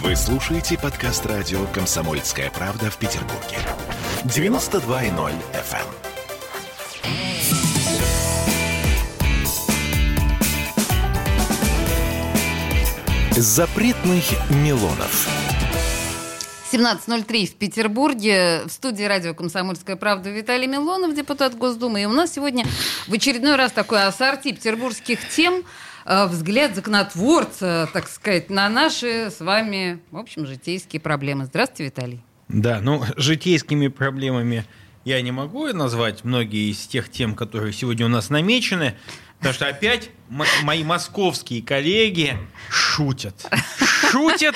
Вы слушаете подкаст радио «Комсомольская правда» в Петербурге. 92.0 FM. Запретных Милонов. 17.03 в Петербурге. В студии радио «Комсомольская правда» Виталий Милонов, депутат Госдумы. И у нас сегодня в очередной раз такой ассорти петербургских тем, взгляд законотворца, так сказать, на наши с вами, в общем, житейские проблемы. Здравствуйте, Виталий. Да, ну, житейскими проблемами я не могу назвать многие из тех тем, которые сегодня у нас намечены, потому что опять мои московские коллеги шутят. Шутят,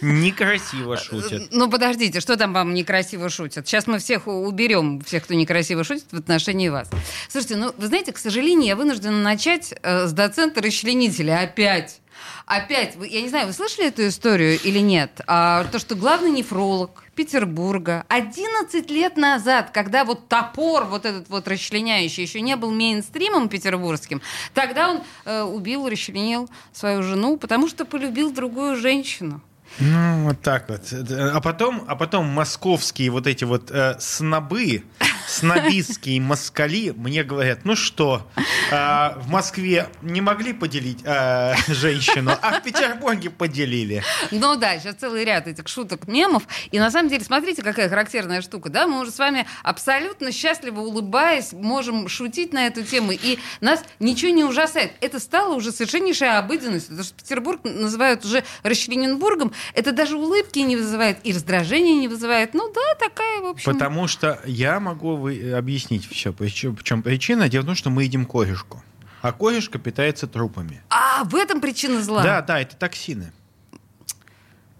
некрасиво шутят. Ну, подождите, что там вам некрасиво шутят? Сейчас мы всех уберем, всех, кто некрасиво шутит в отношении вас. Слушайте, ну, вы знаете, к сожалению, я вынуждена начать э, с доцента расчленителя опять. Опять, я не знаю, вы слышали эту историю или нет? А, то, что главный нефролог Петербурга 11 лет назад, когда вот топор, вот этот вот расчленяющий, еще не был мейнстримом петербургским, тогда он э, убил, расчленил свою жену, потому что полюбил другую женщину. Ну, вот так вот. А потом, а потом московские вот эти вот э, снобы, снобистские москали мне говорят, ну что, э, в Москве не могли поделить э, женщину, а в Петербурге поделили. Ну да, сейчас целый ряд этих шуток, мемов. И на самом деле, смотрите, какая характерная штука, да? Мы уже с вами абсолютно счастливо улыбаясь можем шутить на эту тему, и нас ничего не ужасает. Это стало уже совершеннейшая обыденность, потому что Петербург называют уже Расчлененбургом, это даже улыбки не вызывает и раздражения не вызывает. Ну да, такая, в общем... Потому что я могу вы объяснить все. В чем причина? Дело в том, что мы едим корешку. А корешка питается трупами. А, в этом причина зла? Да, да, это токсины.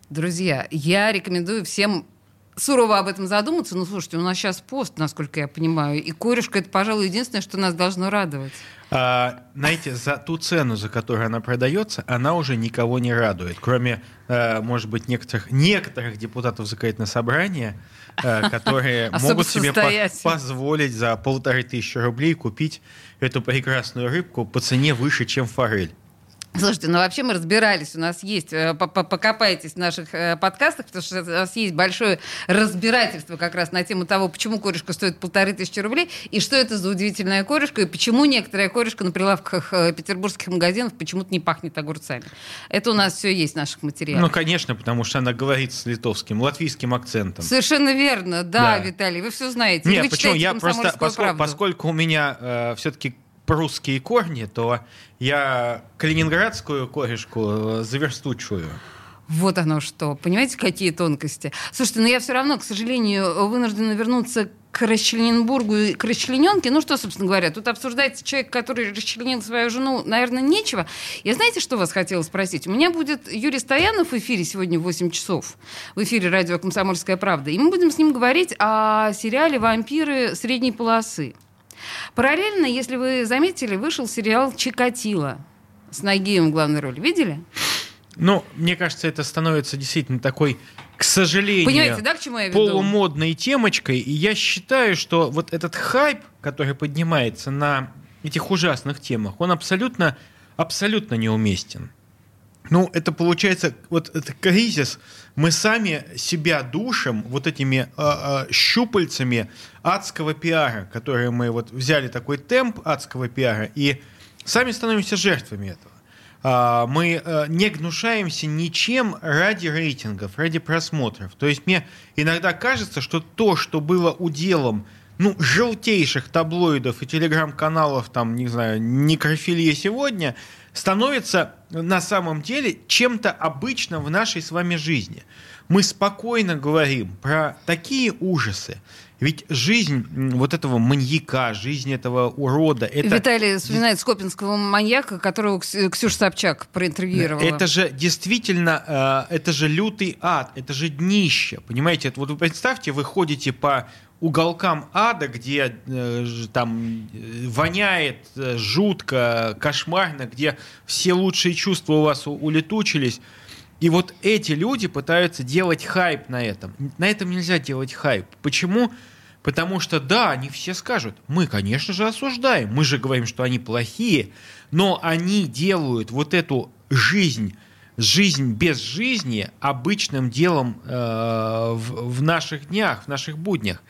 Друзья, я рекомендую всем сурово об этом задуматься. Ну, слушайте, у нас сейчас пост, насколько я понимаю, и корешка — это, пожалуй, единственное, что нас должно радовать. А, знаете, за ту цену, за которую она продается, она уже никого не радует, кроме, а, может быть, некоторых, некоторых депутатов законодательного собрания, а, которые могут себе по позволить за полторы тысячи рублей купить эту прекрасную рыбку по цене выше, чем форель. Слушайте, ну вообще мы разбирались, у нас есть, э, покопайтесь в наших э, подкастах, потому что у нас есть большое разбирательство как раз на тему того, почему корешка стоит полторы тысячи рублей, и что это за удивительная корешка, и почему некоторая корешка на прилавках э, петербургских магазинов почему-то не пахнет огурцами. Это у нас все есть в наших материалах. Ну, конечно, потому что она говорит с литовским, латвийским акцентом. Совершенно верно, да, да. Виталий, вы все знаете. Нет, вы почему? Я просто, поскольку, поскольку у меня э, все-таки прусские корни, то я калининградскую корешку э, заверстучую. Вот оно что. Понимаете, какие тонкости? Слушайте, но я все равно, к сожалению, вынуждена вернуться к Расчлененбургу и к расчлененке. Ну что, собственно говоря, тут обсуждается человек, который расчленил свою жену, наверное, нечего. Я знаете, что вас хотела спросить? У меня будет Юрий Стоянов в эфире сегодня в 8 часов. В эфире радио «Комсомольская правда». И мы будем с ним говорить о сериале «Вампиры средней полосы». Параллельно, если вы заметили, вышел сериал «Чикатило» с Нагием в главной роли. Видели? Ну, мне кажется, это становится действительно такой, к сожалению, Понимаете, да, к чему я веду? полумодной темочкой. И я считаю, что вот этот хайп, который поднимается на этих ужасных темах, он абсолютно, абсолютно неуместен. Ну, это получается, вот это кризис, мы сами себя душим вот этими э, э, щупальцами адского пиара, которые мы вот взяли такой темп адского пиара и сами становимся жертвами этого. Э, мы э, не гнушаемся ничем ради рейтингов, ради просмотров. То есть мне иногда кажется, что то, что было уделом ну, желтейших таблоидов и телеграм-каналов, там, не знаю, некрофилия сегодня – становится на самом деле чем-то обычным в нашей с вами жизни. Мы спокойно говорим про такие ужасы. Ведь жизнь вот этого маньяка, жизнь этого урода... Это... Виталий вспоминает скопинского маньяка, которого Ксюша Собчак проинтервьюировала. Это же действительно, э, это же лютый ад, это же днище. Понимаете, вот вы представьте, вы ходите по уголкам ада, где э, там э, воняет э, жутко, кошмарно, где все лучшие чувства у вас улетучились. И вот эти люди пытаются делать хайп на этом. На этом нельзя делать хайп. Почему? Потому что да, они все скажут, мы, конечно же, осуждаем, мы же говорим, что они плохие, но они делают вот эту жизнь жизнь без жизни обычным делом э, в, в наших днях, в наших буднях.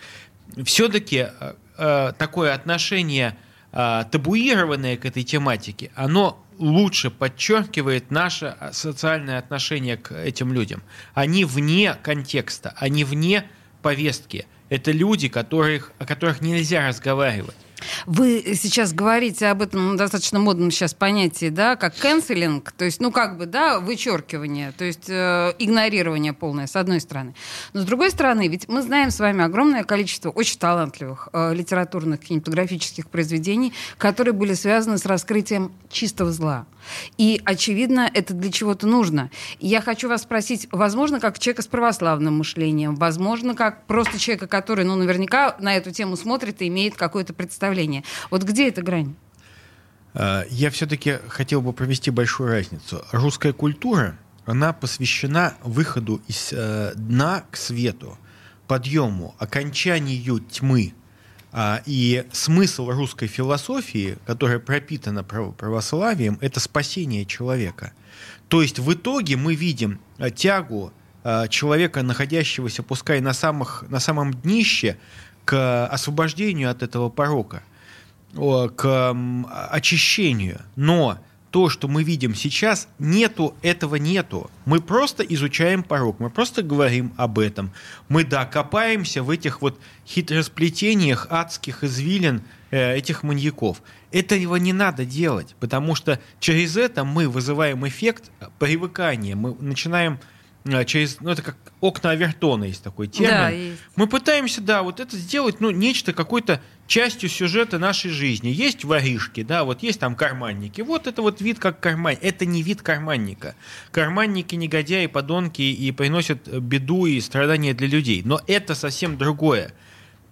Все-таки э, э, такое отношение э, табуированное к этой тематике, оно лучше подчеркивает наше социальное отношение к этим людям. Они вне контекста, они вне повестки. Это люди, которых, о которых нельзя разговаривать. Вы сейчас говорите об этом достаточно модном сейчас понятии, да, как канцелинг, то есть, ну, как бы, да, вычеркивание, то есть э, игнорирование полное, с одной стороны. Но с другой стороны, ведь мы знаем с вами огромное количество очень талантливых э, литературных кинематографических произведений, которые были связаны с раскрытием чистого зла. И, очевидно, это для чего-то нужно. Я хочу вас спросить, возможно, как человека с православным мышлением, возможно, как просто человека, который, ну, наверняка на эту тему смотрит и имеет какое-то представление. Вот где эта грань? А, я все-таки хотел бы провести большую разницу. Русская культура, она посвящена выходу из э, дна к свету, подъему, окончанию тьмы, а, и смысл русской философии, которая пропитана православием, это спасение человека. То есть в итоге мы видим а, тягу человека, находящегося, пускай на, самых, на самом днище, к освобождению от этого порока, к очищению. Но то, что мы видим сейчас, нету, этого нету. Мы просто изучаем порог, мы просто говорим об этом. Мы, да, копаемся в этих вот хитросплетениях адских извилин э, этих маньяков. Этого не надо делать, потому что через это мы вызываем эффект привыкания, мы начинаем через, ну это как окна Авертона есть такой термин. Да, есть. Мы пытаемся, да, вот это сделать, ну нечто какой-то частью сюжета нашей жизни. Есть воришки, да, вот есть там карманники. Вот это вот вид как карман. Это не вид карманника. Карманники негодяи, подонки и приносят беду и страдания для людей. Но это совсем другое.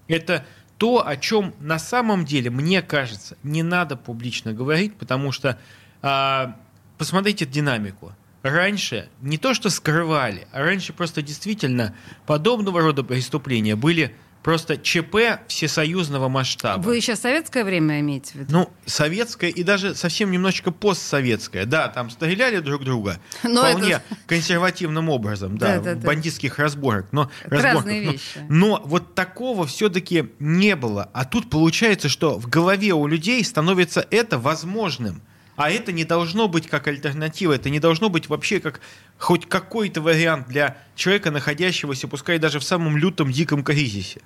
Это то, о чем на самом деле, мне кажется, не надо публично говорить, потому что а, посмотрите динамику раньше не то что скрывали, а раньше просто действительно подобного рода преступления были просто ЧП всесоюзного масштаба. Вы сейчас советское время имеете в виду? Ну, советское и даже совсем немножечко постсоветское. Да, там стреляли друг друга но вполне это... консервативным образом, да, да, да бандитских да. разборок. Но, разные но, вещи. Но вот такого все-таки не было. А тут получается, что в голове у людей становится это возможным. А это не должно быть как альтернатива, это не должно быть вообще как хоть какой-то вариант для человека, находящегося, пускай даже в самом лютом диком кризисе.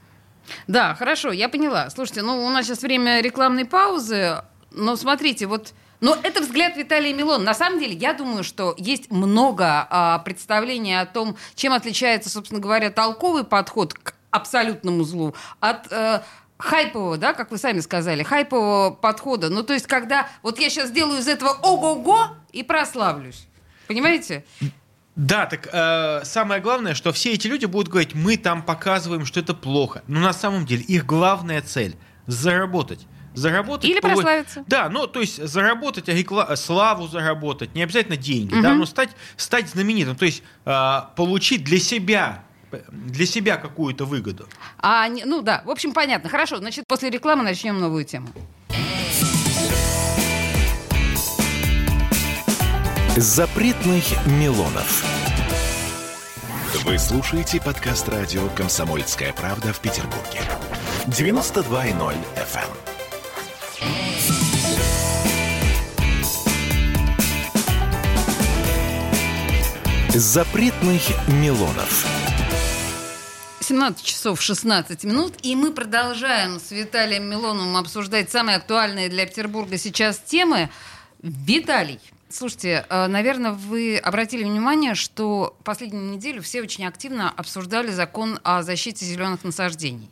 Да, хорошо, я поняла. Слушайте, ну у нас сейчас время рекламной паузы, но смотрите, вот но это взгляд Виталия Милон. На самом деле, я думаю, что есть много а, представлений о том, чем отличается, собственно говоря, толковый подход к абсолютному злу от э, хайпового, да, как вы сами сказали, хайпового подхода. Ну, то есть, когда вот я сейчас сделаю из этого ого-го и прославлюсь. Понимаете? Да, так э, самое главное, что все эти люди будут говорить, мы там показываем, что это плохо. Но на самом деле их главная цель заработать. Заработать. Или по... прославиться. Да, ну то есть заработать рекла... славу заработать, не обязательно деньги, угу. да, но стать, стать знаменитым, то есть э, получить для себя для себя какую-то выгоду. А, ну да, в общем, понятно. Хорошо, значит, после рекламы начнем новую тему. Запретных Милонов. Вы слушаете подкаст радио «Комсомольская правда» в Петербурге. 92.0 FM. эм. Запретных Милонов. 17 часов 16 минут, и мы продолжаем с Виталием Милоновым обсуждать самые актуальные для Петербурга сейчас темы. Виталий, Слушайте, э, наверное, вы обратили внимание, что последнюю неделю все очень активно обсуждали закон о защите зеленых насаждений.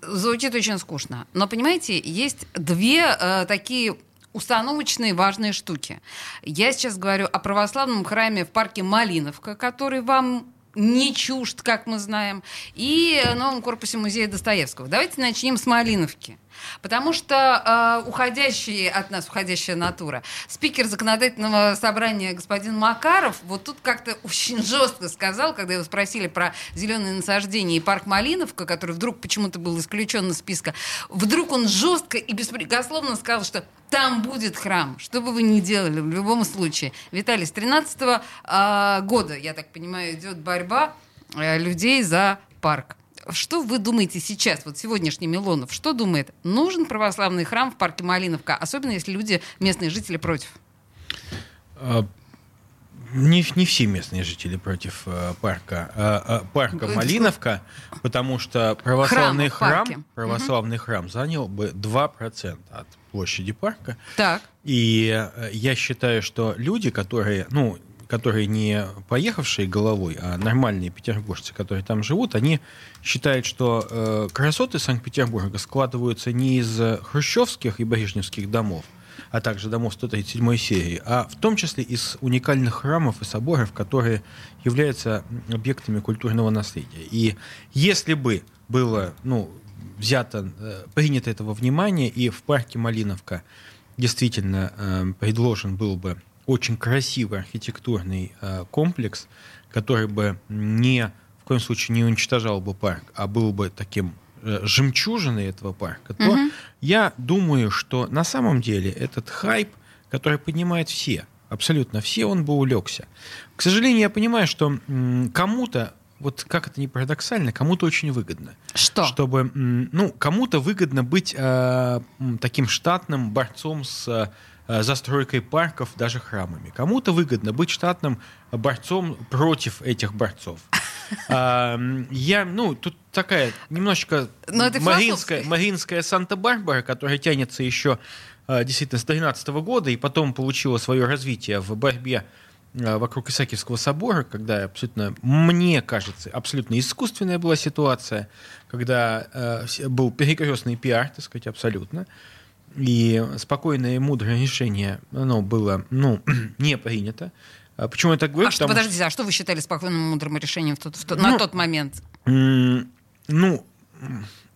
Звучит очень скучно. Но, понимаете, есть две э, такие установочные важные штуки. Я сейчас говорю о православном храме в парке Малиновка, который вам не чужд, как мы знаем, и новом корпусе музея Достоевского. Давайте начнем с Малиновки. Потому что э, уходящие от нас, уходящая натура, спикер законодательного собрания господин Макаров вот тут как-то очень жестко сказал, когда его спросили про зеленые насаждения и парк Малиновка, который вдруг почему-то был исключен из списка, вдруг он жестко и беспрекословно сказал, что там будет храм, что бы вы ни делали, в любом случае. Виталий, с 13 -го, э, года, я так понимаю, идет борьба э, людей за парк. Что вы думаете сейчас, вот сегодняшний Милонов, что думает? Нужен православный храм в парке Малиновка, особенно если люди, местные жители, против? А, не, не все местные жители против э, парка, э, э, парка Малиновка, потому что православный храм, храм православный угу. храм занял бы 2% от площади парка. Так. И я считаю, что люди, которые, ну, которые не поехавшие головой, а нормальные петербуржцы, которые там живут, они считают, что э, красоты Санкт-Петербурга складываются не из хрущевских и брежневских домов, а также домов 137 серии, а в том числе из уникальных храмов и соборов, которые являются объектами культурного наследия. И если бы было ну, взято, э, принято этого внимания, и в парке Малиновка действительно э, предложен был бы очень красивый архитектурный э, комплекс, который бы не в коем случае не уничтожал бы парк, а был бы таким э, жемчужиной этого парка, то угу. я думаю, что на самом деле этот хайп, который поднимает все, абсолютно все, он бы улегся. К сожалению, я понимаю, что кому-то вот как это не парадоксально, кому-то очень выгодно. Что? Чтобы, ну, кому-то выгодно быть э, таким штатным борцом с э, застройкой парков, даже храмами. Кому-то выгодно быть штатным борцом против этих борцов. А, я, ну, тут такая немножечко маринская, маринская Санта-Барбара, которая тянется еще э, действительно с 2013 года и потом получила свое развитие в борьбе Э, вокруг Исаакиевского собора, когда абсолютно, мне кажется, абсолютно искусственная была ситуация, когда э, был перекрестный пиар, так сказать, абсолютно, и спокойное и мудрое решение, оно было, ну, не принято. А почему я так говорю? А что, подождите, что... а что вы считали спокойным и мудрым решением в тот, в тот, ну, на тот момент? Ну,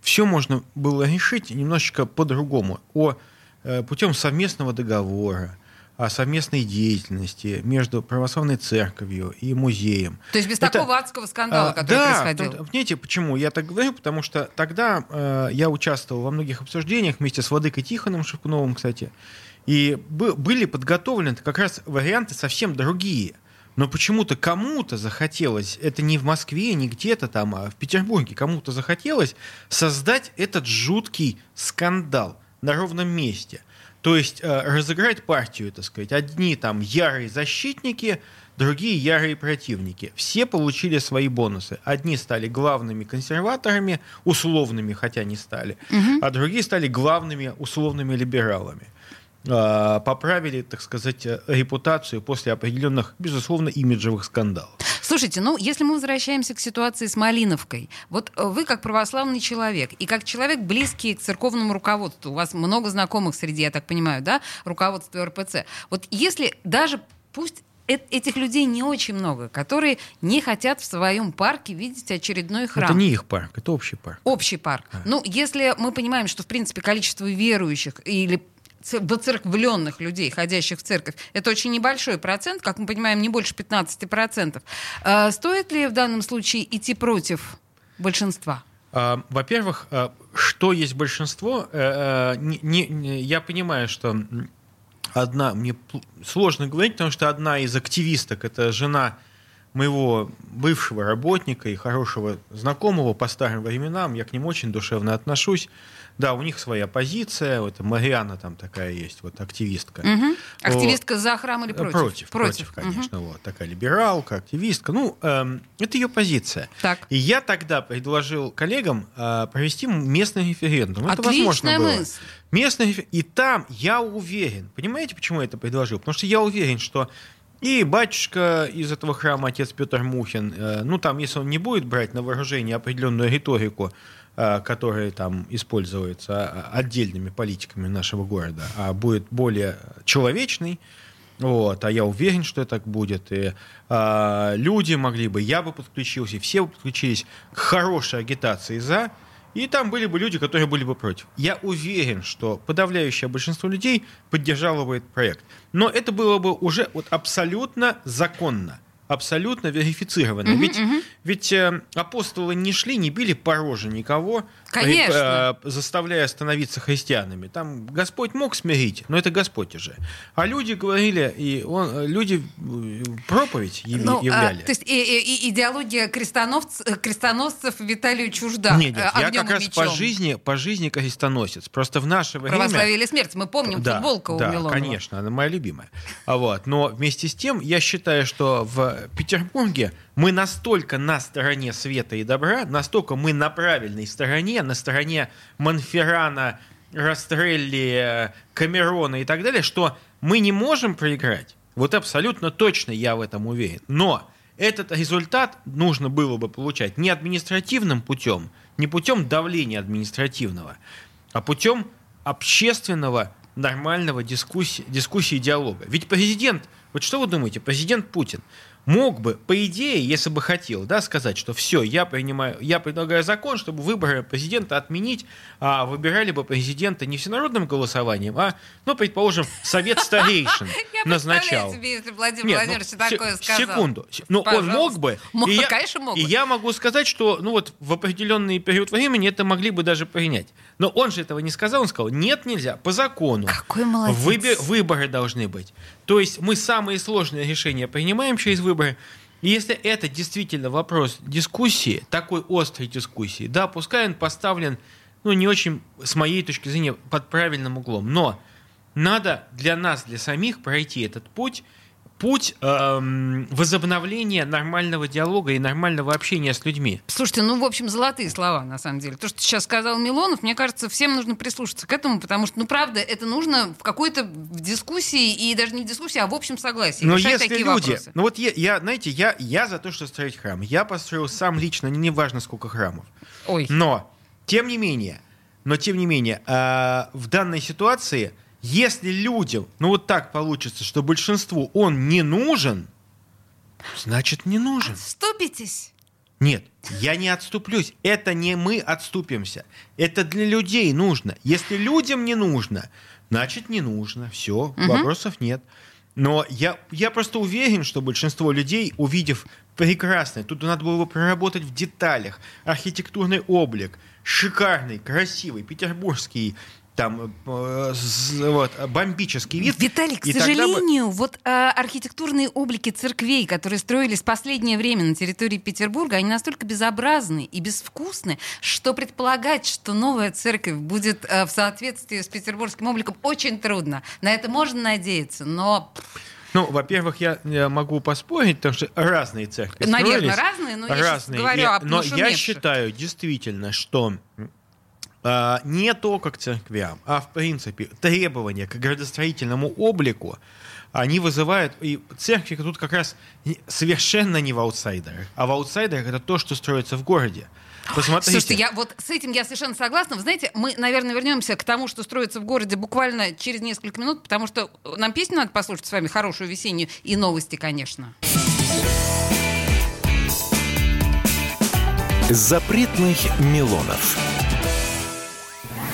все можно было решить немножечко по-другому. О, э, путем совместного договора, о совместной деятельности между православной церковью и музеем. То есть без Это, такого адского скандала, а, который да, происходил? Да, знаете, почему я так говорю? Потому что тогда э, я участвовал во многих обсуждениях вместе с Владыкой Тихоном Шевкуновым, кстати, и были подготовлены как раз варианты совсем другие. Но почему-то кому-то захотелось, это не в Москве, не где-то там, а в Петербурге, кому-то захотелось создать этот жуткий скандал на ровном месте – то есть э, разыграть партию, так сказать. Одни там ярые защитники, другие ярые противники. Все получили свои бонусы. Одни стали главными консерваторами, условными, хотя не стали, угу. а другие стали главными условными либералами. Э, поправили, так сказать, э, репутацию после определенных, безусловно, имиджевых скандалов. Слушайте, ну, если мы возвращаемся к ситуации с Малиновкой, вот э, вы как православный человек и как человек близкий к церковному руководству, у вас много знакомых среди, я так понимаю, да, руководства РПЦ. Вот если даже пусть этих людей не очень много, которые не хотят в своем парке видеть очередной храм. Это не их парк, это общий парк. Общий парк. А. Ну, если мы понимаем, что, в принципе, количество верующих или воцерквленных людей, ходящих в церковь, это очень небольшой процент, как мы понимаем, не больше 15%. А, стоит ли в данном случае идти против большинства? А, во-первых, а, что есть большинство? Э, э, я понимаю, что одна, мне сложно говорить, потому что одна из активисток, это жена моего бывшего работника и хорошего знакомого по старым временам, я к ним очень душевно отношусь. Да, у них своя позиция. Вот Мариана там такая есть, вот активистка. Угу. Активистка вот. за храм или против? Против, против, против конечно. Угу. Вот такая либералка, активистка. Ну, эм, это ее позиция. Так. И я тогда предложил коллегам э, провести местный референдум. Это Отличная возможно мысль. Было. Местный И там я уверен, понимаете, почему я это предложил? Потому что я уверен, что и батюшка из этого храма, отец Петр Мухин, э, ну там, если он не будет брать на вооружение определенную риторику, Э, который там используется а, отдельными политиками нашего города, а будет более человечный, вот, а я уверен, что так будет. И э, люди могли бы, я бы подключился, все бы подключились к хорошей агитации за, И там были бы люди, которые были бы против. Я уверен, что подавляющее большинство людей поддержало бы этот проект. Но это было бы уже вот абсолютно законно абсолютно верифицировано. Угу, ведь угу. ведь э, апостолы не шли, не били по роже никого, Конечно. Э, заставляя становиться христианами. Там Господь мог смирить, но это Господь уже. А люди говорили, и он, люди э, проповедь ну, а, являли. А, то есть и, и, идеология крестоносцев, э, крестоносцев Виталию чужда. Нет, нет я как раз по жизни, по жизни крестоносец. Просто в наше время... Православие или смерть, мы помним да, футболка да, у Милонова. конечно, она моя любимая. А вот, но вместе с тем, я считаю, что в Петербурге мы настолько на стороне света и добра, настолько мы на правильной стороне, на стороне Монферрана, Растрелли, Камерона и так далее, что мы не можем проиграть. Вот абсолютно точно я в этом уверен. Но этот результат нужно было бы получать не административным путем, не путем давления административного, а путем общественного нормального дискуссии, дискуссии диалога. Ведь президент, вот что вы думаете, президент Путин, мог бы, по идее, если бы хотел, да, сказать, что все, я принимаю, я предлагаю закон, чтобы выборы президента отменить, а выбирали бы президента не всенародным голосованием, а, ну, предположим, совет старейшин назначал. себе, если Владимир Нет, Владимирович ну, такое сказал. Секунду. Ну, он мог бы. Мог, и я, конечно, мог И я могу сказать, что, ну, вот в определенный период времени это могли бы даже принять. Но он же этого не сказал, он сказал, нет, нельзя, по закону. Какой молодец. Выбор, выборы должны быть. То есть мы самые сложные решения принимаем через выборы. И если это действительно вопрос дискуссии, такой острой дискуссии, да, пускай он поставлен, ну, не очень, с моей точки зрения, под правильным углом, но надо для нас, для самих пройти этот путь – путь эм, возобновления нормального диалога и нормального общения с людьми. Слушайте, ну, в общем, золотые слова, на самом деле. То, что сейчас сказал Милонов, мне кажется, всем нужно прислушаться к этому, потому что, ну, правда, это нужно в какой-то дискуссии, и даже не в дискуссии, а в общем согласии. Но если такие люди... Вопросы. Ну, вот я, я, знаете, я, я за то, что строить храм. Я построил сам лично, не важно, сколько храмов. Ой. Но, тем не менее, но, тем не менее, э, в данной ситуации если людям, ну вот так получится, что большинству он не нужен, значит не нужен. Отступитесь. Нет, я не отступлюсь. Это не мы отступимся. Это для людей нужно. Если людям не нужно, значит не нужно. Все, угу. вопросов нет. Но я, я просто уверен, что большинство людей, увидев прекрасное, тут надо было бы проработать в деталях, архитектурный облик, шикарный, красивый, петербургский там э, вот, бомбический вид. Виталий, к сожалению, бы... вот э, архитектурные облики церквей, которые строились в последнее время на территории Петербурга, они настолько безобразны и безвкусны, что предполагать, что новая церковь будет э, в соответствии с петербургским обликом, очень трудно. На это можно надеяться, но... Ну, во-первых, я, я могу поспорить, потому что разные церкви Наверное, строились. разные, но разные. я сейчас говорю и, Но я считаю действительно, что а, не только к церквям, а в принципе требования к градостроительному облику, они вызывают... И церкви тут как раз совершенно не в аутсайдерах. А в аутсайдерах это то, что строится в городе. Посмотрите. Слушайте, я вот с этим я совершенно согласна. Вы знаете, мы, наверное, вернемся к тому, что строится в городе буквально через несколько минут, потому что нам песню надо послушать с вами, хорошую весеннюю, и новости, конечно. Запретных Милонов.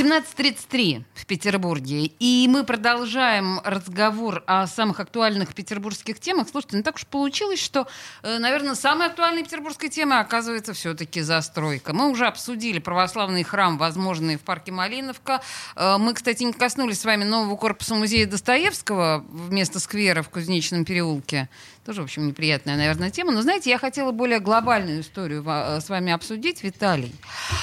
17.33 в Петербурге. И мы продолжаем разговор о самых актуальных петербургских темах. Слушайте, ну так уж получилось, что, э, наверное, самой актуальной петербургской темой оказывается все-таки застройка. Мы уже обсудили православный храм, возможный в парке Малиновка. Э, мы, кстати, не коснулись с вами нового корпуса музея Достоевского вместо сквера в Кузнечном переулке. Тоже, в общем, неприятная, наверное, тема. Но, знаете, я хотела более глобальную историю э, с вами обсудить, Виталий.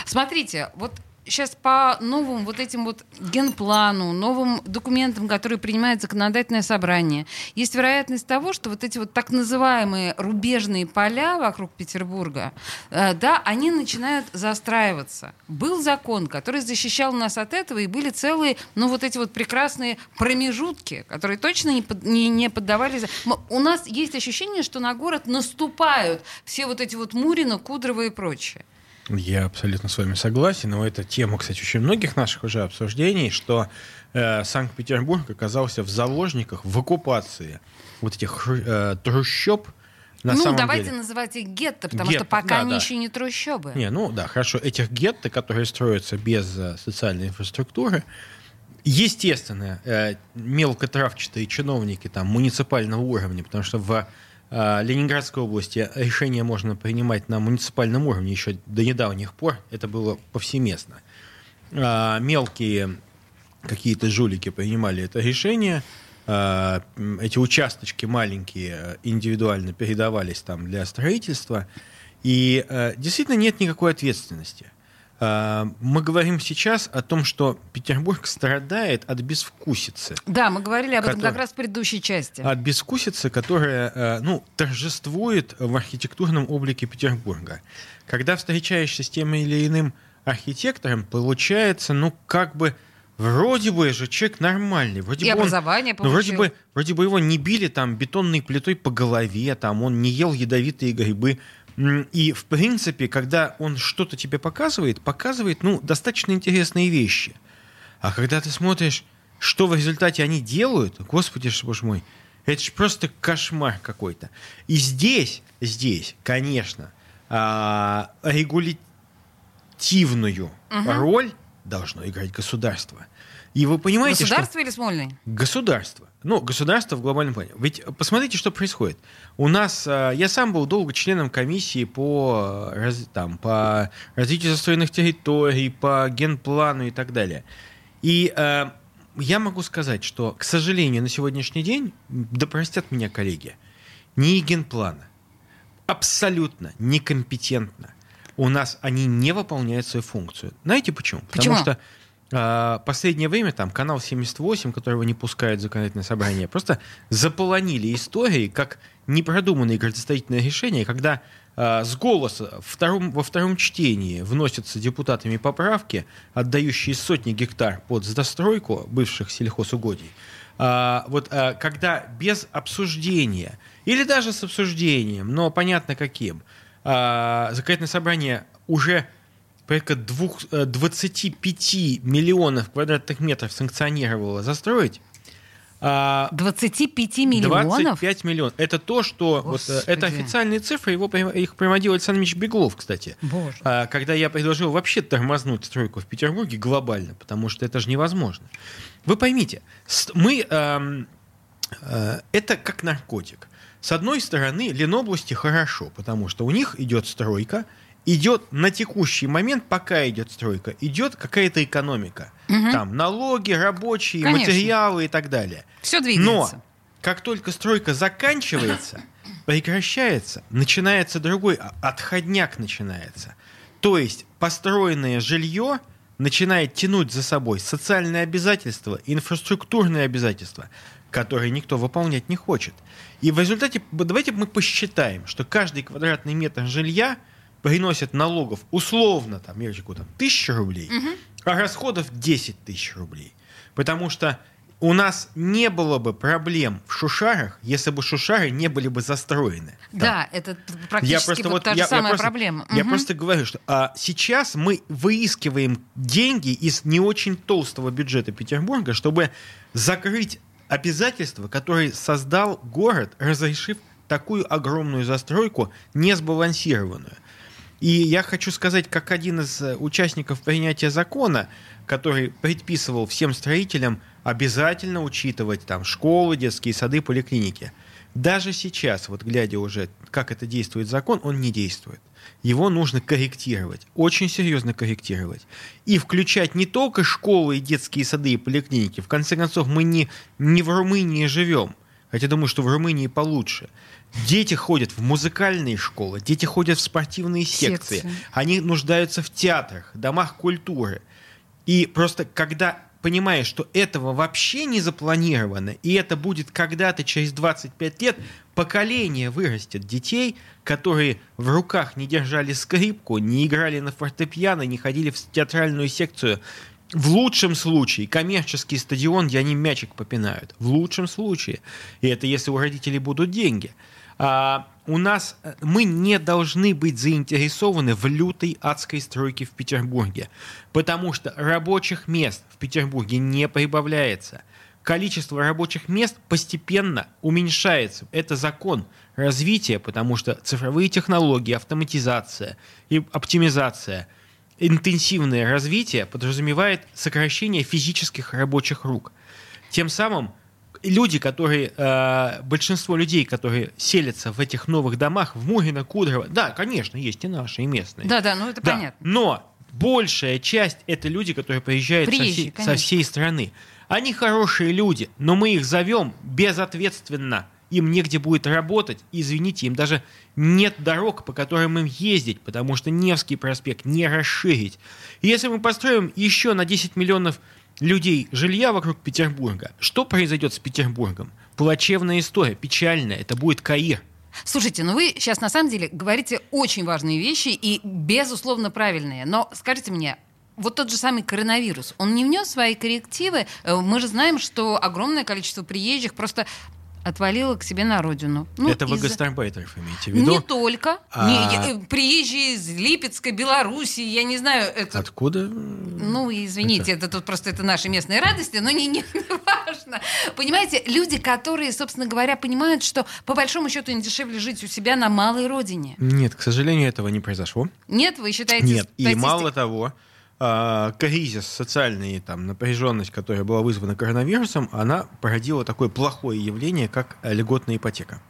Смотрите, вот сейчас по новым вот этим вот генплану, новым документам, которые принимает законодательное собрание, есть вероятность того, что вот эти вот так называемые рубежные поля вокруг Петербурга, э, да, они начинают застраиваться. Был закон, который защищал нас от этого, и были целые, ну, вот эти вот прекрасные промежутки, которые точно не, под, не, не поддавались. У нас есть ощущение, что на город наступают все вот эти вот Мурина, Кудрова и прочее. Я абсолютно с вами согласен. Но это тема, кстати, очень многих наших уже обсуждений, что э, Санкт-Петербург оказался в заложниках, в оккупации вот этих э, трущоб. На ну, самом давайте деле. называть их гетто, потому гетто, что пока да, они да. еще не трущобы. Не, ну да, хорошо. Этих гетто, которые строятся без э, социальной инфраструктуры, естественно, э, мелкотравчатые чиновники там, муниципального уровня, потому что в Ленинградской области решения можно принимать на муниципальном уровне еще до недавних пор. Это было повсеместно. А, мелкие какие-то жулики принимали это решение. А, эти участочки маленькие индивидуально передавались там для строительства. И действительно нет никакой ответственности. А, мы говорим сейчас о том, что Петербург страдает от безвкусицы. Да, мы говорили об этом как раз в предыдущей части. От безвкусицы, которая а, ну, торжествует в архитектурном облике Петербурга. Когда встречаешься с тем или иным архитектором, получается, ну, как бы Вроде бы же человек нормальный. Вроде и бы образование он, ну, вроде бы, вроде бы его не били там бетонной плитой по голове, там он не ел ядовитые грибы. И, в принципе, когда он что-то тебе показывает, показывает, ну, достаточно интересные вещи. А когда ты смотришь, что в результате они делают, господи, боже мой, это же просто кошмар какой-то. И здесь, здесь, конечно, а, регулятивную угу. роль должно играть государство. И вы понимаете, Государство что... или Смольный? Государство. Ну, государство в глобальном плане. Ведь посмотрите, что происходит. У нас, э, я сам был долго членом комиссии по, э, там, по развитию застроенных территорий, по генплану и так далее. И э, я могу сказать, что, к сожалению, на сегодняшний день, да простят меня коллеги, ни генплана абсолютно некомпетентно. У нас они не выполняют свою функцию. Знаете почему? почему? Потому что а, последнее время там канал 78, которого не пускают законодательное собрание, просто заполонили истории как непродуманные градостроительные решения, когда э, с голоса втором, во втором чтении вносятся депутатами поправки, отдающие сотни гектар под застройку бывших сельхозугодий. А, вот а, когда без обсуждения или даже с обсуждением, но понятно каким, а, законодательное собрание уже порядка двух, 25 э, миллионов квадратных метров санкционировало застроить. 25 а, миллионов? 25 миллионов. Это то, что... Вот, э, это официальные цифры, его, их приводил Александр Ильич Беглов, кстати. Боже. А, когда я предложил вообще тормознуть стройку в Петербурге глобально, потому что это же невозможно. Вы поймите, мы... Э, э, это как наркотик. С одной стороны, Ленобласти хорошо, потому что у них идет стройка, идет на текущий момент, пока идет стройка, идет какая-то экономика. Угу. Там налоги, рабочие, Конечно. материалы и так далее. Все двигается. Но как только стройка заканчивается, прекращается, начинается другой, отходняк начинается. То есть построенное жилье начинает тянуть за собой социальные обязательства, инфраструктурные обязательства, которые никто выполнять не хочет. И в результате, давайте мы посчитаем, что каждый квадратный метр жилья – приносят налогов условно, там, Мирчику, там, тысячу рублей, угу. а расходов 10 тысяч рублей. Потому что у нас не было бы проблем в Шушарах, если бы Шушары не были бы застроены. Да, это практически я просто, вот та же я, самая я просто, проблема. Я угу. просто говорю, что а, сейчас мы выискиваем деньги из не очень толстого бюджета Петербурга, чтобы закрыть обязательства, которые создал город, разрешив такую огромную застройку, несбалансированную. И я хочу сказать, как один из э, участников принятия закона, который предписывал всем строителям обязательно учитывать там школы, детские сады, поликлиники. Даже сейчас, вот глядя уже, как это действует закон, он не действует. Его нужно корректировать, очень серьезно корректировать. И включать не только школы, и детские сады и поликлиники. В конце концов, мы не, не в Румынии живем. хотя думаю, что в Румынии получше. Дети ходят в музыкальные школы, дети ходят в спортивные секции, Секции. они нуждаются в театрах, домах культуры. И просто когда понимаешь, что этого вообще не запланировано, и это будет когда-то через 25 лет, поколение вырастет детей, которые в руках не держали скрипку, не играли на фортепиано, не ходили в театральную секцию. В лучшем случае коммерческий стадион, где они мячик попинают. В лучшем случае. И это если у родителей будут деньги. А, у нас э, мы не должны быть заинтересованы в лютой адской стройке в Петербурге, потому что рабочих мест в Петербурге не прибавляется. Количество рабочих мест постепенно уменьшается. Это закон развития, потому что цифровые технологии, автоматизация и оптимизация, интенсивное развитие подразумевает сокращение физических рабочих рук. Тем самым люди, которые, э, большинство людей, которые селятся в этих новых домах, в Мурино, Кудрово, да, конечно, есть и наши, и местные. Да, да, ну это Да, понятно. Но большая часть это люди, которые приезжают со Приезжие, всей, со всей страны. Они хорошие люди, но мы их зовем безответственно. Им негде будет работать. Извините, им даже нет дорог, по которым им ездить, потому что Невский проспект не расширить. И если мы построим еще на 10 миллионов людей жилья вокруг Петербурга, что произойдет с Петербургом? Плачевная история, печальная. Это будет Каир. Слушайте, ну вы сейчас на самом деле говорите очень важные вещи и безусловно правильные. Но скажите мне, вот тот же самый коронавирус, он не внес свои коррективы? Э, Мы же знаем, что огромное количество приезжих просто отвалило к себе на родину. Ну, Это вы гастарбайтеров имеете в виду? Не только. А- Не, я- э, приезжие из Липецка, Белоруссии, я не знаю, это... Откуда? Ну, извините, это, тут просто это наши местные радости, но не, не важно. Понимаете, люди, которые, собственно говоря, понимают, что по большому счету им дешевле жить у себя на малой родине. Нет, к сожалению, этого не произошло. Нет, вы считаете... Нет, и мало того, кризис, социальный, там, напряженность, которая была вызвана коронавирусом, она породила такое плохое явление, как льготная ипотека.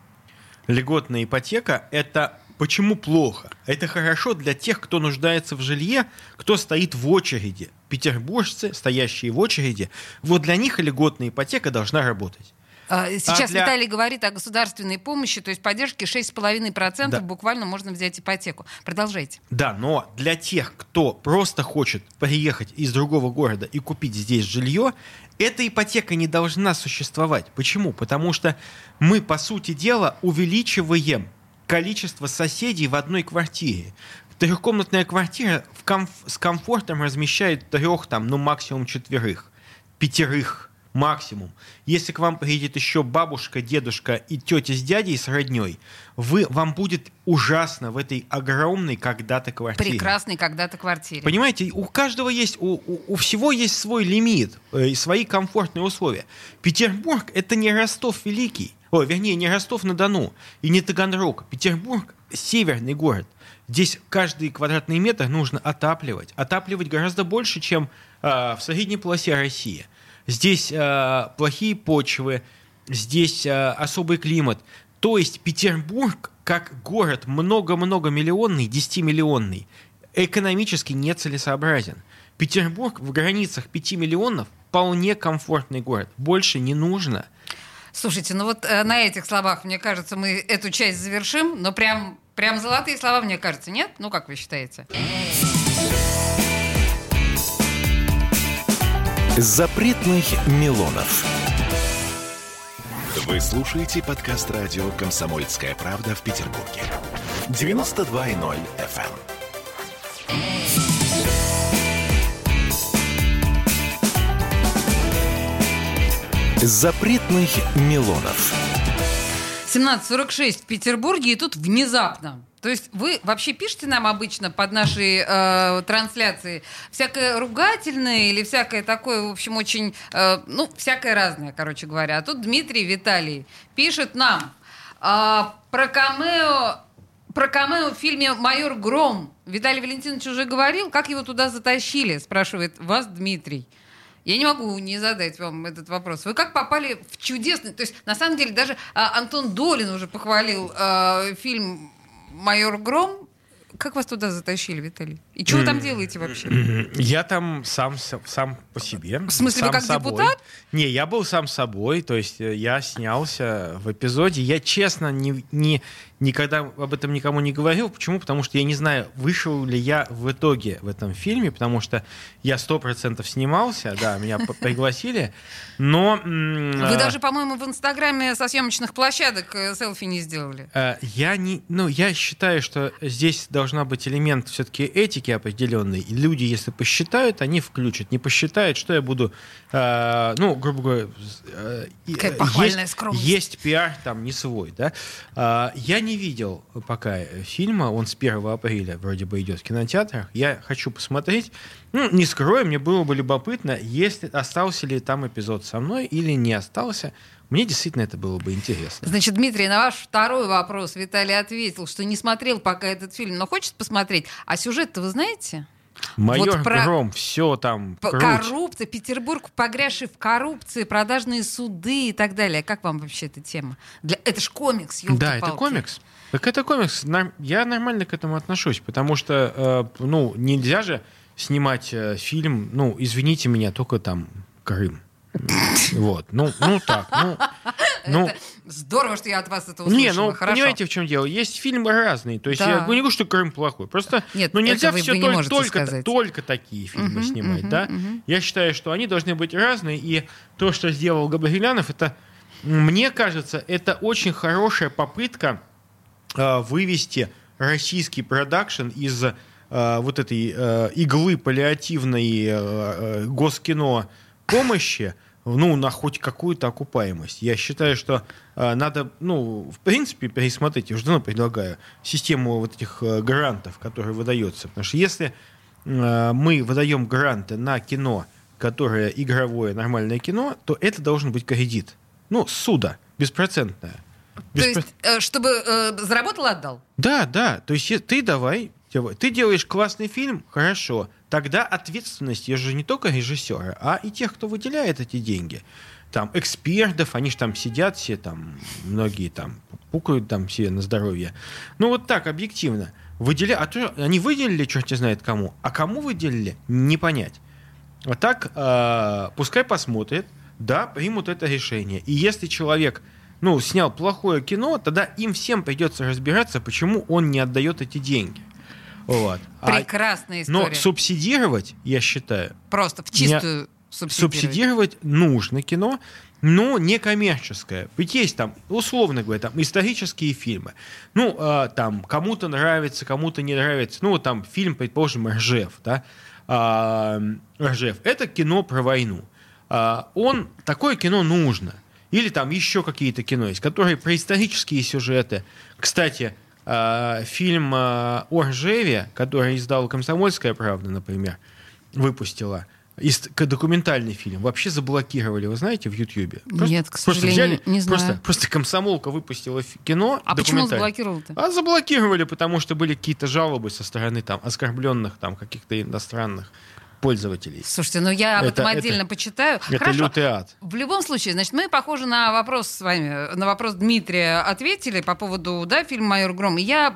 Льготная ипотека – это почему плохо? Это хорошо для тех, кто нуждается в жилье, кто стоит в очереди. Петербуржцы, стоящие в очереди, вот для них льготная ипотека должна работать. А, Сейчас А для- Виталий говорит о государственной помощи, то есть поддержке 6,5% Да. буквально можно взять ипотеку. Продолжайте. Да, но для тех, кто просто хочет приехать из другого города и купить здесь жилье, эта ипотека не должна существовать. Почему? Потому что мы, по сути дела, увеличиваем количество соседей в одной квартире. Трехкомнатная квартира в комф- с комфортом размещает трех, там, ну, максимум четверых, пятерых максимум. Если к вам приедет еще бабушка, дедушка и тетя с дядей с родней, вы, вам будет ужасно в этой огромной когда-то квартире. Прекрасной когда-то квартире. Понимаете, у каждого есть, у, у- у всего есть свой лимит э, и свои комфортные условия. Петербург это не Ростов Великий, ой, вернее, не Ростов-на-Дону и не Таганрог. Петербург северный город. Здесь каждый квадратный метр нужно отапливать. Отапливать гораздо больше, чем э, в средней полосе России. Здесь э, плохие почвы, здесь э, особый климат. То есть Петербург, как город много-много миллионный, 10-миллионный, экономически нецелесообразен. Петербург в границах 5 миллионов вполне комфортный город. Больше не нужно. Слушайте, ну вот э, на этих словах, мне кажется, мы эту часть завершим, но прям, прям золотые слова, мне кажется, нет? Ну, как вы считаете? Запретных Милонов. Вы слушаете подкаст радио «Комсомольская правда» в Петербурге. 92.0 FM. Запретных Милонов. 17.46 в Петербурге, и тут внезапно. То есть вы вообще пишете нам обычно под наши э, трансляции всякое ругательное или всякое такое, в общем, очень, э, ну, всякое разное, короче говоря. А тут Дмитрий Виталий пишет нам а, про камео про камео в фильме «Майор Гром». Виталий Валентинович уже говорил, как его туда затащили, спрашивает вас Дмитрий. Я не могу не задать вам этот вопрос. Вы как попали в чудесный... То есть, на самом деле, даже а, Антон Долин уже похвалил а, фильм «Майор Гром». Как вас туда затащили, Виталий? И что вы там делаете вообще? Я там сам, сам по себе. В смысле, вы сам как собой. депутат? Не, я был сам собой, то есть э, я снялся в эпизоде. Я, честно, не, не, никогда об этом никому не говорил. Почему? Потому что я не знаю, вышел ли я в итоге в этом фильме, потому что я сто процентов снимался, да, меня пригласили, но... Вы а, даже, по-моему, в Инстаграме со съемочных площадок э, селфи не сделали. Э, Я не, ну, я считаю, что здесь должна быть элемент все-таки этики определенный. И люди, если посчитают, они включат. Не посчитают, что я буду, э, ну, грубо говоря, э, э, есть, скромность. есть пиар там не свой, да. А, я не видел пока э, фильма, он с 1 апреля вроде бы идет в кинотеатрах. Я хочу посмотреть. Ну, не скрою, мне было бы любопытно, если остался ли там эпизод со мной или не остался. Мне действительно это было бы интересно. Значит, Дмитрий, на ваш второй вопрос Виталий ответил, что не смотрел пока этот фильм, но хочет посмотреть. А сюжет-то вы знаете? Майор Вот про- Гром, все там круть. Коррупция, Петербург, погрязший в коррупции, продажные суды и так далее. Как вам вообще эта тема? Для... Это ж комикс, Да, это комикс. Так это комикс. Я нормально к этому отношусь, потому что, э, ну, нельзя же снимать э, фильм, ну, извините меня, только там Крым. Вот, ну, ну так, ну, ну, Здорово, что я от вас это услышала. не, ну, Хорошо. понимаете, в чем дело? Есть фильмы разные, то есть Да. я не говорю, что Крым плохой, просто, Нет, ну, нельзя вы- все вы не только, только, сказать. только такие фильмы Мгм, снимать, мгм, да? мгм. Я считаю, что они должны быть разные, и то, что сделал Габрилянов, это, мне кажется, это очень хорошая попытка э, вывести российский продакшн из э, вот этой э, иглы паллиативной э, э, госкино помощи ну, на хоть какую-то окупаемость. Я считаю, что э, надо, ну, в принципе, пересмотреть, я уже давно предлагаю, систему вот этих э, грантов, которые выдаются. Потому что если э, мы выдаем гранты на кино, которое игровое, нормальное кино, то это должен быть кредит. Ну, суда, беспроцентное. То Беспро- есть, э, чтобы э, заработал, отдал? да, да. То есть ты давай. ты делаешь классный фильм, хорошо. Тогда ответственность, же не только режиссера, а и тех, кто выделяет эти деньги. Там экспертов, они же там сидят все там, многие там пукают там все на здоровье. Ну вот так, объективно. Выделя... А то они выделили, черт знает кому, а кому выделили, не понять. А так, э, пускай посмотрят, да, примут это решение. И если человек, ну, снял плохое кино, тогда им всем придется разбираться, почему он не отдает эти деньги. Вот. А- Прекрасная история. но субсидировать, я считаю, Просто в чистую субсидировать. субсидировать нужно кино, но не коммерческое. Ведь есть там, условно говоря, там исторические фильмы. Ну, а, там кому-то нравится, кому-то не нравится. Ну, там фильм, предположим, Ржев, да? А, Ржев. Это кино про войну. А, он, такое кино нужно. Или там еще какие-то кино есть, которые про исторические сюжеты. Кстати, фильм а, о Ржеве, который издал «Комсомольская правда», например, выпустила, документальный фильм, вообще заблокировали, вы знаете, в Ютьюбе. Нет, к сожалению, не знаю. Просто, просто комсомолка выпустила кино. А почему заблокировал-то? А заблокировали, потому что были какие-то жалобы со стороны там оскорбленных там каких-то иностранных пользователей. Слушайте, ну я об Это- этом это- отдельно почитаю. Это Хорошо. лютый ад. В любом случае, значит, мы, похоже, на вопрос с вами, на вопрос Дмитрия ответили по поводу, да, фильма «Майор Гром». И я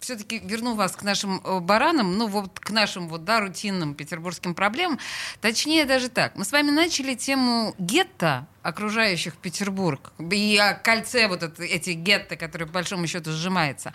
все-таки верну вас к нашим э, баранам, ну вот к нашим вот, да, рутинным петербургским проблемам. Точнее даже так. Мы с вами начали тему гетто, окружающих Петербург, и о кольце вот это, эти гетто, которые по большому счету сжимается.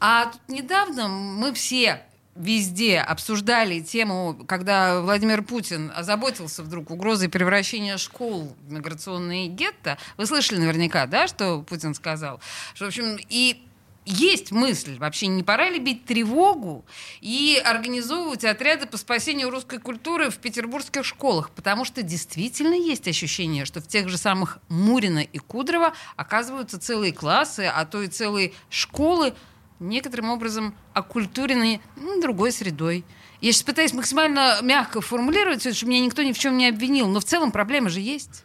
А тут недавно мы все везде обсуждали тему, когда Владимир Путин озаботился вдруг угрозой превращения школ в миграционные гетто. Вы слышали наверняка, да, что Путин сказал? Что, в общем, и есть мысль, вообще не пора ли бить тревогу и организовывать отряды по спасению русской культуры в петербургских школах, потому что действительно есть ощущение, что в тех же самых Мурино и Кудрово оказываются целые классы, а то и целые школы, некоторым образом оккультуренные ну, другой средой. Я сейчас пытаюсь максимально мягко формулировать, чтобы меня никто ни в чем не обвинил, но в целом проблема же есть.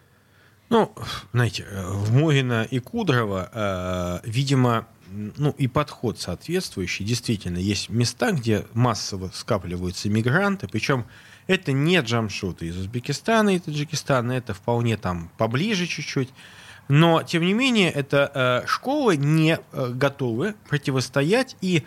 Ну, знаете, э, в Морина и Кудрово, э, видимо, ну и подход соответствующий. Действительно, есть места, где массово скапливаются мигранты, причем это не джамшуты из Узбекистана и Таджикистана, это вполне там поближе чуть-чуть. Но, тем не менее, это э, школы не э, готовы противостоять и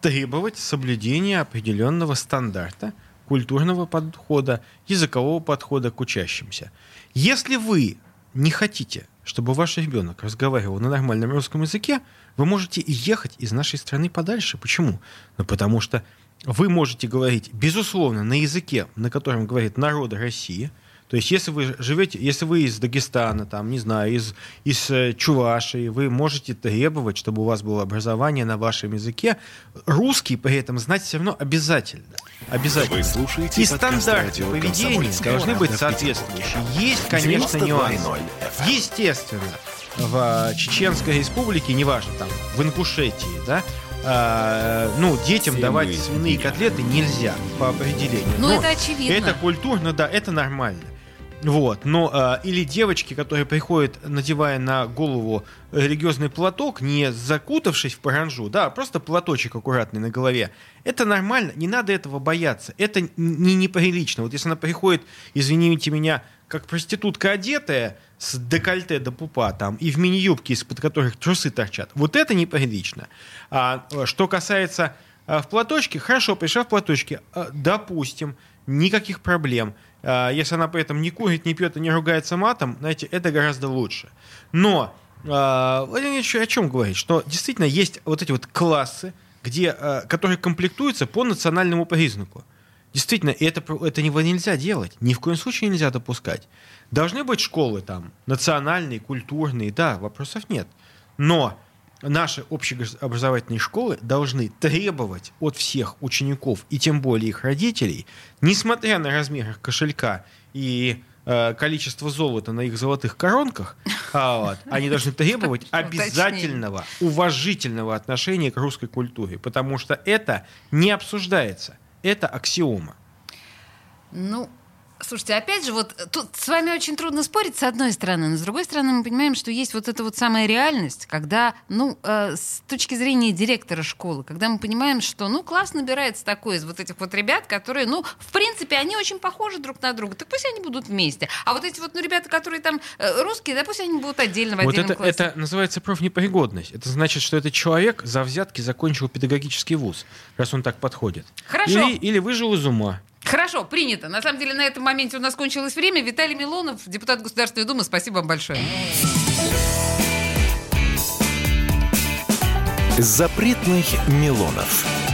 требовать соблюдения определенного стандарта культурного подхода, языкового подхода к учащимся. Если вы не хотите, чтобы ваш ребенок разговаривал на нормальном русском языке, вы можете ехать из нашей страны подальше. Почему? Ну, потому что вы можете говорить, безусловно, на языке, на котором говорит народ России – то есть, если вы живете, если вы из Дагестана, там, не знаю, из, из э, Чувашии, вы можете требовать, чтобы у вас было образование на вашем языке. Русский при этом знать все равно обязательно. Обязательно. Вы слушаете И стандарты поведения должны быть соответствующие. Есть, конечно, нюансы. Естественно, в Чеченской республике, неважно, там, в Ингушетии, да, а, ну, детям Все давать свиные котлеты нельзя по определению. Ну, это очевидно. Это культурно, да, это нормально. Вот, но э, или девочки, которые приходят, надевая на голову религиозный платок, не закутавшись в паранжу, да, а просто платочек аккуратный на голове, это нормально, не надо этого бояться, это не неприлично. Вот если она приходит, извините меня, как проститутка одетая, с декольте до пупа там, и в мини-юбке, из-под которых трусы торчат, вот это неприлично. А что касается а, в платочке, хорошо, пришла в платочке, а, допустим, никаких проблем – если она при этом не курит, не пьет и не ругается матом, знаете, это гораздо лучше. Но а, Владимир Ильич о чем говорит? Что действительно есть вот эти вот классы, где, а, которые комплектуются по национальному признаку. Действительно, это, это нельзя делать. Ни в коем случае нельзя допускать. Должны быть школы там, национальные, культурные, да, вопросов нет. Но наши общеобразовательные школы должны требовать от всех учеников и тем более их родителей, несмотря на размер их кошелька и э, количество золота на их золотых коронках, а вот, они должны требовать обязательного, уважительного отношения к русской культуре, потому что это не обсуждается. Это аксиома. Ну, Слушайте, опять же, вот тут с вами очень трудно спорить, с одной стороны, но с другой стороны мы понимаем, что есть вот эта вот самая реальность, когда, ну, э, с точки зрения директора школы, когда мы понимаем, что, ну, класс набирается такой из вот этих вот ребят, которые, ну, в принципе, они очень похожи друг на друга, так пусть они будут вместе. А вот эти вот, ну, ребята, которые там э, русские, да, пусть они будут отдельно в вот отдельном это, классе. это называется профнепригодность. Это значит, что этот человек за взятки закончил педагогический вуз, раз он так подходит. Хорошо. Или, или выжил из ума. Хорошо, принято. На самом деле на этом моменте у нас кончилось время. Виталий Милонов, депутат Государственной Думы, спасибо вам большое. Запретных Милонов.